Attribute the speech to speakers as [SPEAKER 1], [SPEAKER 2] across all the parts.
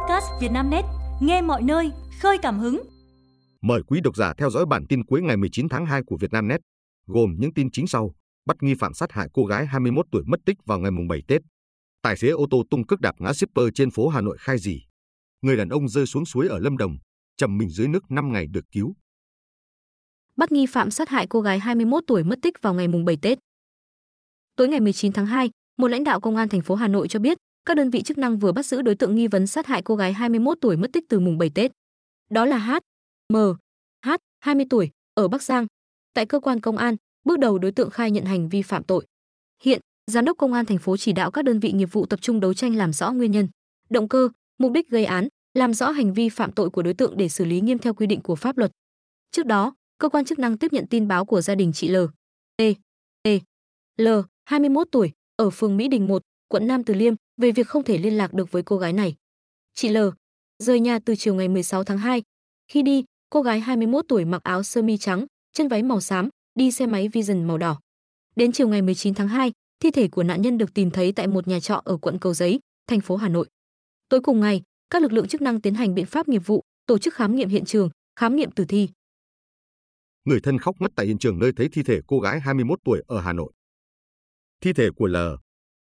[SPEAKER 1] podcast Vietnamnet, nghe mọi nơi, khơi cảm hứng.
[SPEAKER 2] Mời quý độc giả theo dõi bản tin cuối ngày 19 tháng 2 của Vietnamnet, gồm những tin chính sau. Bắt nghi phạm sát hại cô gái 21 tuổi mất tích vào ngày mùng 7 Tết. Tài xế ô tô tung cước đạp ngã shipper trên phố Hà Nội khai gì. Người đàn ông rơi xuống suối ở Lâm Đồng, trầm mình dưới nước 5 ngày được cứu.
[SPEAKER 3] Bắt nghi phạm sát hại cô gái 21 tuổi mất tích vào ngày mùng 7 Tết. Tối ngày 19 tháng 2, một lãnh đạo công an thành phố Hà Nội cho biết, các đơn vị chức năng vừa bắt giữ đối tượng nghi vấn sát hại cô gái 21 tuổi mất tích từ mùng 7 Tết. Đó là H, M, H, 20 tuổi, ở Bắc Giang. Tại cơ quan công an, bước đầu đối tượng khai nhận hành vi phạm tội. Hiện, giám đốc công an thành phố chỉ đạo các đơn vị nghiệp vụ tập trung đấu tranh làm rõ nguyên nhân, động cơ, mục đích gây án, làm rõ hành vi phạm tội của đối tượng để xử lý nghiêm theo quy định của pháp luật. Trước đó, cơ quan chức năng tiếp nhận tin báo của gia đình chị L, T, T, L, 21 tuổi, ở phường Mỹ Đình 1, quận Nam Từ Liêm về việc không thể liên lạc được với cô gái này. Chị L rời nhà từ chiều ngày 16 tháng 2. Khi đi, cô gái 21 tuổi mặc áo sơ mi trắng, chân váy màu xám, đi xe máy Vision màu đỏ. Đến chiều ngày 19 tháng 2, thi thể của nạn nhân được tìm thấy tại một nhà trọ ở quận Cầu Giấy, thành phố Hà Nội. Tối cùng ngày, các lực lượng chức năng tiến hành biện pháp nghiệp vụ, tổ chức khám nghiệm hiện trường, khám nghiệm tử thi.
[SPEAKER 2] Người thân khóc ngất tại hiện trường nơi thấy thi thể cô gái 21 tuổi ở Hà Nội. Thi thể của L,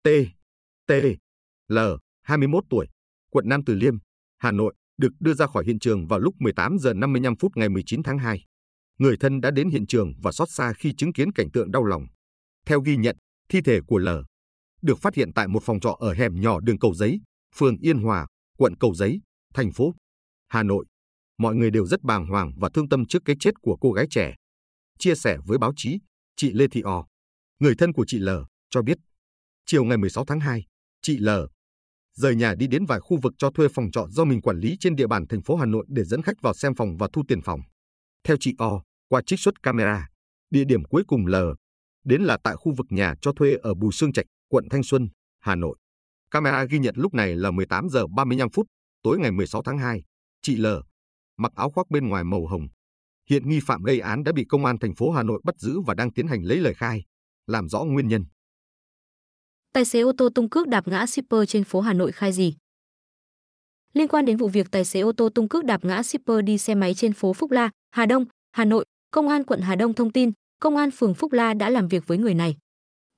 [SPEAKER 2] T, T, L, 21 tuổi, quận Nam Từ Liêm, Hà Nội, được đưa ra khỏi hiện trường vào lúc 18 giờ 55 phút ngày 19 tháng 2. Người thân đã đến hiện trường và xót xa khi chứng kiến cảnh tượng đau lòng. Theo ghi nhận, thi thể của L được phát hiện tại một phòng trọ ở hẻm nhỏ đường Cầu Giấy, phường Yên Hòa, quận Cầu Giấy, thành phố Hà Nội. Mọi người đều rất bàng hoàng và thương tâm trước cái chết của cô gái trẻ. Chia sẻ với báo chí, chị Lê Thị O, người thân của chị L, cho biết, chiều ngày 16 tháng 2, chị L rời nhà đi đến vài khu vực cho thuê phòng trọ do mình quản lý trên địa bàn thành phố Hà Nội để dẫn khách vào xem phòng và thu tiền phòng. Theo chị O, qua trích xuất camera, địa điểm cuối cùng L đến là tại khu vực nhà cho thuê ở Bùi Sương Trạch, quận Thanh Xuân, Hà Nội. Camera ghi nhận lúc này là 18 giờ 35 phút, tối ngày 16 tháng 2. Chị L mặc áo khoác bên ngoài màu hồng. Hiện nghi phạm gây án đã bị công an thành phố Hà Nội bắt giữ và đang tiến hành lấy lời khai, làm rõ nguyên nhân.
[SPEAKER 3] Tài xế ô tô tung cước đạp ngã shipper trên phố Hà Nội khai gì? Liên quan đến vụ việc tài xế ô tô tung cước đạp ngã shipper đi xe máy trên phố Phúc La, Hà Đông, Hà Nội, Công an quận Hà Đông thông tin, Công an phường Phúc La đã làm việc với người này.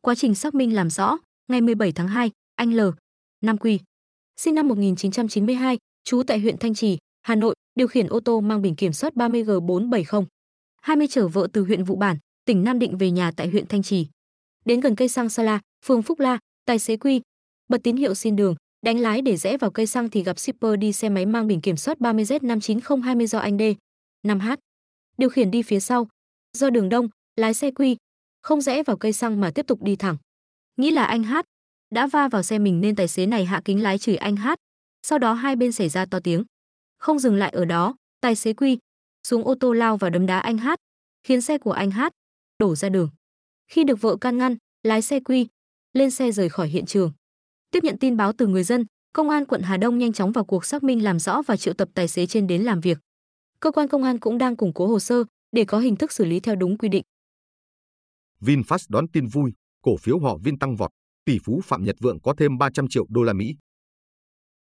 [SPEAKER 3] Quá trình xác minh làm rõ, ngày 17 tháng 2, anh L, Nam Quy, sinh năm 1992, trú tại huyện Thanh Trì, Hà Nội, điều khiển ô tô mang biển kiểm soát 30G470. 20 chở vợ từ huyện Vụ Bản, tỉnh Nam Định về nhà tại huyện Thanh Trì. Đến gần cây xăng Sala, phường Phúc La, tài xế Quy bật tín hiệu xin đường, đánh lái để rẽ vào cây xăng thì gặp shipper đi xe máy mang biển kiểm soát 30Z59020 do anh D, 5H, điều khiển đi phía sau. Do đường đông, lái xe Quy không rẽ vào cây xăng mà tiếp tục đi thẳng. Nghĩ là anh H đã va vào xe mình nên tài xế này hạ kính lái chửi anh H. Sau đó hai bên xảy ra to tiếng. Không dừng lại ở đó, tài xế Quy xuống ô tô lao vào đấm đá anh H, khiến xe của anh H đổ ra đường. Khi được vợ can ngăn, lái xe Quy lên xe rời khỏi hiện trường. Tiếp nhận tin báo từ người dân, công an quận Hà Đông nhanh chóng vào cuộc xác minh làm rõ và triệu tập tài xế trên đến làm việc. Cơ quan công an cũng đang củng cố hồ sơ để có hình thức xử lý theo đúng quy định.
[SPEAKER 2] VinFast đón tin vui, cổ phiếu họ Vin tăng vọt, tỷ phú Phạm Nhật Vượng có thêm 300 triệu đô la Mỹ.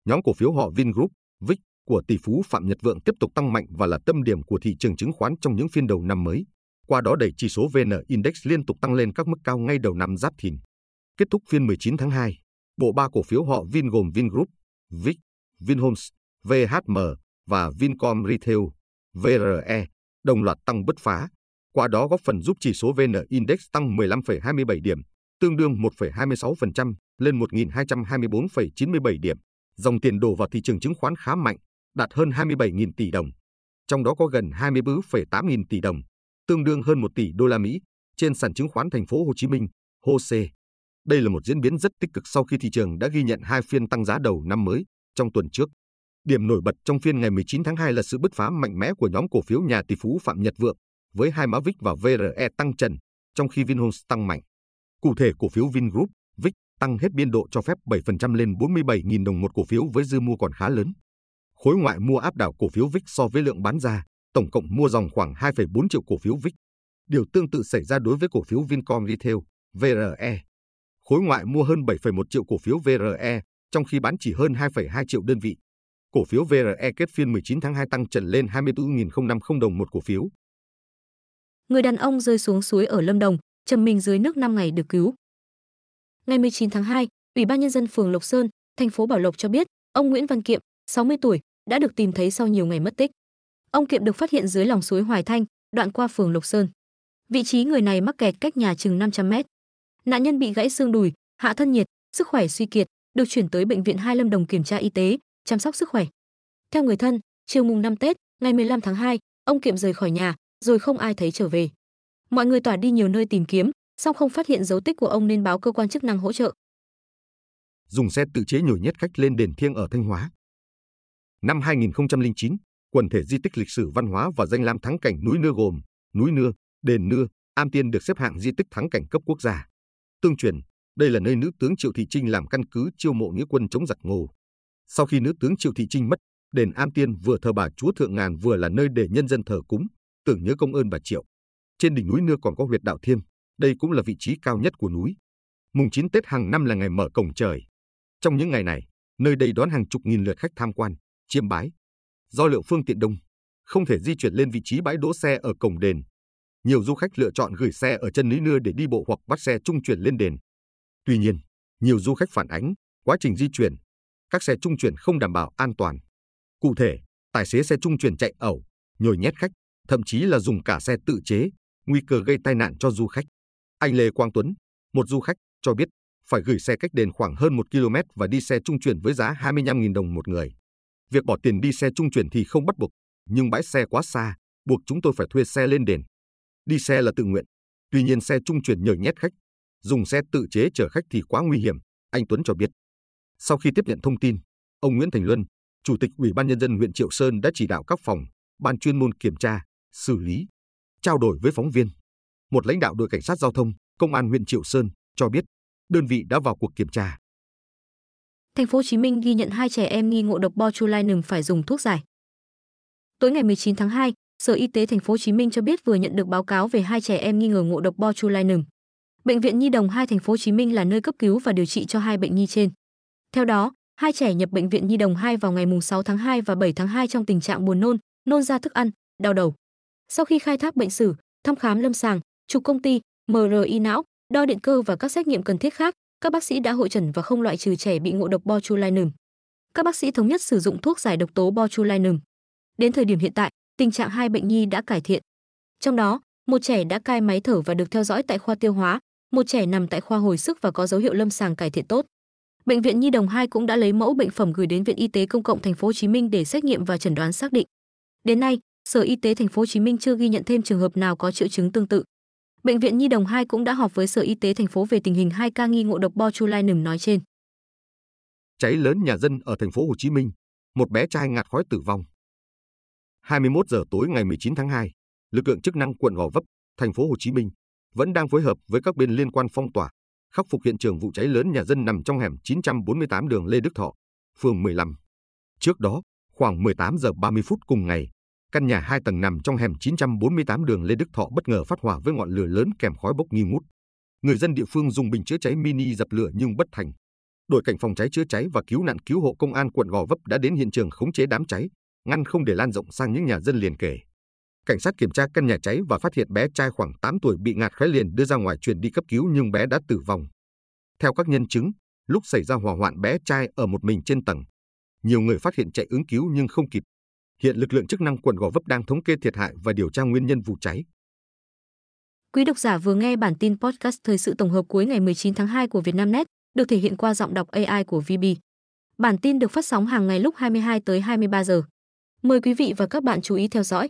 [SPEAKER 2] Nhóm cổ phiếu họ Vingroup, VIC của tỷ phú Phạm Nhật Vượng tiếp tục tăng mạnh và là tâm điểm của thị trường chứng khoán trong những phiên đầu năm mới. Qua đó đẩy chỉ số VN Index liên tục tăng lên các mức cao ngay đầu năm Giáp Thìn. Kết thúc phiên 19 tháng 2, bộ ba cổ phiếu họ Vin gồm Vingroup, VIC, Vinhomes, VHM và Vincom Retail, VRE, đồng loạt tăng bứt phá. Qua đó góp phần giúp chỉ số VN Index tăng 15,27 điểm, tương đương 1,26% lên 1.224,97 điểm. Dòng tiền đổ vào thị trường chứng khoán khá mạnh, đạt hơn 27.000 tỷ đồng. Trong đó có gần 24,8 nghìn tỷ đồng, tương đương hơn 1 tỷ đô la Mỹ trên sàn chứng khoán thành phố Hồ Chí Minh, HOSE. Đây là một diễn biến rất tích cực sau khi thị trường đã ghi nhận hai phiên tăng giá đầu năm mới trong tuần trước. Điểm nổi bật trong phiên ngày 19 tháng 2 là sự bứt phá mạnh mẽ của nhóm cổ phiếu nhà tỷ phú Phạm Nhật Vượng với hai mã VIX và VRE tăng trần, trong khi Vinhomes tăng mạnh. Cụ thể cổ phiếu Vingroup, VIX tăng hết biên độ cho phép 7% lên 47.000 đồng một cổ phiếu với dư mua còn khá lớn. Khối ngoại mua áp đảo cổ phiếu VIX so với lượng bán ra, tổng cộng mua dòng khoảng 2,4 triệu cổ phiếu VIX. Điều tương tự xảy ra đối với cổ phiếu Vincom Retail, VRE. Khối ngoại mua hơn 7,1 triệu cổ phiếu VRE, trong khi bán chỉ hơn 2,2 triệu đơn vị. cổ phiếu VRE kết phiên 19 tháng 2 tăng trần lên 24.050 đồng một cổ phiếu.
[SPEAKER 3] Người đàn ông rơi xuống suối ở Lâm Đồng, trầm mình dưới nước 5 ngày được cứu. Ngày 19 tháng 2, Ủy ban nhân dân phường Lộc Sơn, thành phố Bảo Lộc cho biết, ông Nguyễn Văn Kiệm, 60 tuổi, đã được tìm thấy sau nhiều ngày mất tích. Ông Kiệm được phát hiện dưới lòng suối Hoài Thanh, đoạn qua phường Lộc Sơn. Vị trí người này mắc kẹt cách nhà chừng 500 mét. Nạn nhân bị gãy xương đùi, hạ thân nhiệt, sức khỏe suy kiệt, được chuyển tới bệnh viện Hai Lâm Đồng kiểm tra y tế, chăm sóc sức khỏe. Theo người thân, chiều mùng 5 Tết, ngày 15 tháng 2, ông Kiệm rời khỏi nhà, rồi không ai thấy trở về. Mọi người tỏa đi nhiều nơi tìm kiếm, song không phát hiện dấu tích của ông nên báo cơ quan chức năng hỗ trợ.
[SPEAKER 2] Dùng xe tự chế nhồi nhét khách lên đền thiêng ở Thanh Hóa. Năm 2009, quần thể di tích lịch sử văn hóa và danh lam thắng cảnh núi Nưa gồm núi Nưa, đền Nưa, Am Tiên được xếp hạng di tích thắng cảnh cấp quốc gia. Tương truyền, đây là nơi nữ tướng Triệu Thị Trinh làm căn cứ chiêu mộ nghĩa quân chống giặc Ngô. Sau khi nữ tướng Triệu Thị Trinh mất, đền Am Tiên vừa thờ bà Chúa Thượng Ngàn vừa là nơi để nhân dân thờ cúng, tưởng nhớ công ơn bà Triệu. Trên đỉnh núi Nưa còn có huyệt đạo thiêm đây cũng là vị trí cao nhất của núi. Mùng 9 Tết hàng năm là ngày mở cổng trời. Trong những ngày này, nơi đây đón hàng chục nghìn lượt khách tham quan, chiêm bái. Do lượng phương tiện đông, không thể di chuyển lên vị trí bãi đỗ xe ở cổng đền. Nhiều du khách lựa chọn gửi xe ở chân núi Nưa để đi bộ hoặc bắt xe trung chuyển lên đền. Tuy nhiên, nhiều du khách phản ánh quá trình di chuyển, các xe trung chuyển không đảm bảo an toàn. Cụ thể, tài xế xe trung chuyển chạy ẩu, nhồi nhét khách, thậm chí là dùng cả xe tự chế, nguy cơ gây tai nạn cho du khách. Anh Lê Quang Tuấn, một du khách, cho biết phải gửi xe cách đền khoảng hơn 1 km và đi xe trung chuyển với giá 25.000 đồng một người. Việc bỏ tiền đi xe trung chuyển thì không bắt buộc, nhưng bãi xe quá xa, buộc chúng tôi phải thuê xe lên đền. Đi xe là tự nguyện, tuy nhiên xe trung chuyển nhồi nhét khách, dùng xe tự chế chở khách thì quá nguy hiểm, anh Tuấn cho biết. Sau khi tiếp nhận thông tin, ông Nguyễn Thành Luân, Chủ tịch Ủy ban Nhân dân huyện Triệu Sơn đã chỉ đạo các phòng, ban chuyên môn kiểm tra, xử lý, trao đổi với phóng viên. Một lãnh đạo đội cảnh sát giao thông, công an huyện Triệu Sơn cho biết, đơn vị đã vào cuộc kiểm tra.
[SPEAKER 3] Thành phố Hồ Chí Minh ghi nhận hai trẻ em nghi ngộ độc botulinum phải dùng thuốc giải. Tối ngày 19 tháng 2, Sở Y tế Thành phố Hồ Chí Minh cho biết vừa nhận được báo cáo về hai trẻ em nghi ngờ ngộ độc botulinum. Bệnh viện Nhi đồng 2 Thành phố Hồ Chí Minh là nơi cấp cứu và điều trị cho hai bệnh nhi trên. Theo đó, hai trẻ nhập bệnh viện Nhi đồng 2 vào ngày 6 tháng 2 và 7 tháng 2 trong tình trạng buồn nôn, nôn ra thức ăn, đau đầu. Sau khi khai thác bệnh sử, thăm khám lâm sàng, chụp công ty, MRI não, đo điện cơ và các xét nghiệm cần thiết khác, các bác sĩ đã hội trần và không loại trừ trẻ bị ngộ độc botulinum. Các bác sĩ thống nhất sử dụng thuốc giải độc tố botulinum. Đến thời điểm hiện tại, tình trạng hai bệnh nhi đã cải thiện. Trong đó, một trẻ đã cai máy thở và được theo dõi tại khoa tiêu hóa, một trẻ nằm tại khoa hồi sức và có dấu hiệu lâm sàng cải thiện tốt. Bệnh viện Nhi đồng 2 cũng đã lấy mẫu bệnh phẩm gửi đến Viện Y tế Công cộng Thành phố Hồ Chí Minh để xét nghiệm và chẩn đoán xác định. Đến nay, Sở Y tế Thành phố Hồ Chí Minh chưa ghi nhận thêm trường hợp nào có triệu chứng tương tự. Bệnh viện Nhi đồng 2 cũng đã họp với Sở Y tế thành phố về tình hình hai ca nghi ngộ độc botulinum nói trên.
[SPEAKER 2] Cháy lớn nhà dân ở thành phố Hồ Chí Minh, một bé trai ngạt khói tử vong. 21 giờ tối ngày 19 tháng 2, lực lượng chức năng quận Gò Vấp, thành phố Hồ Chí Minh vẫn đang phối hợp với các bên liên quan phong tỏa, khắc phục hiện trường vụ cháy lớn nhà dân nằm trong hẻm 948 đường Lê Đức Thọ, phường 15. Trước đó, khoảng 18 giờ 30 phút cùng ngày, căn nhà hai tầng nằm trong hẻm 948 đường Lê Đức Thọ bất ngờ phát hỏa với ngọn lửa lớn kèm khói bốc nghi ngút. Người dân địa phương dùng bình chữa cháy mini dập lửa nhưng bất thành. Đội cảnh phòng cháy chữa cháy và cứu nạn cứu hộ công an quận Gò Vấp đã đến hiện trường khống chế đám cháy, ngăn không để lan rộng sang những nhà dân liền kề. Cảnh sát kiểm tra căn nhà cháy và phát hiện bé trai khoảng 8 tuổi bị ngạt khói liền đưa ra ngoài chuyển đi cấp cứu nhưng bé đã tử vong. Theo các nhân chứng, lúc xảy ra hỏa hoạn bé trai ở một mình trên tầng. Nhiều người phát hiện chạy ứng cứu nhưng không kịp. Hiện lực lượng chức năng quận Gò Vấp đang thống kê thiệt hại và điều tra nguyên nhân vụ cháy.
[SPEAKER 3] Quý độc giả vừa nghe bản tin podcast thời sự tổng hợp cuối ngày 19 tháng 2 của Vietnamnet, được thể hiện qua giọng đọc AI của VB. Bản tin được phát sóng hàng ngày lúc 22 tới 23 giờ. Mời quý vị và các bạn chú ý theo dõi.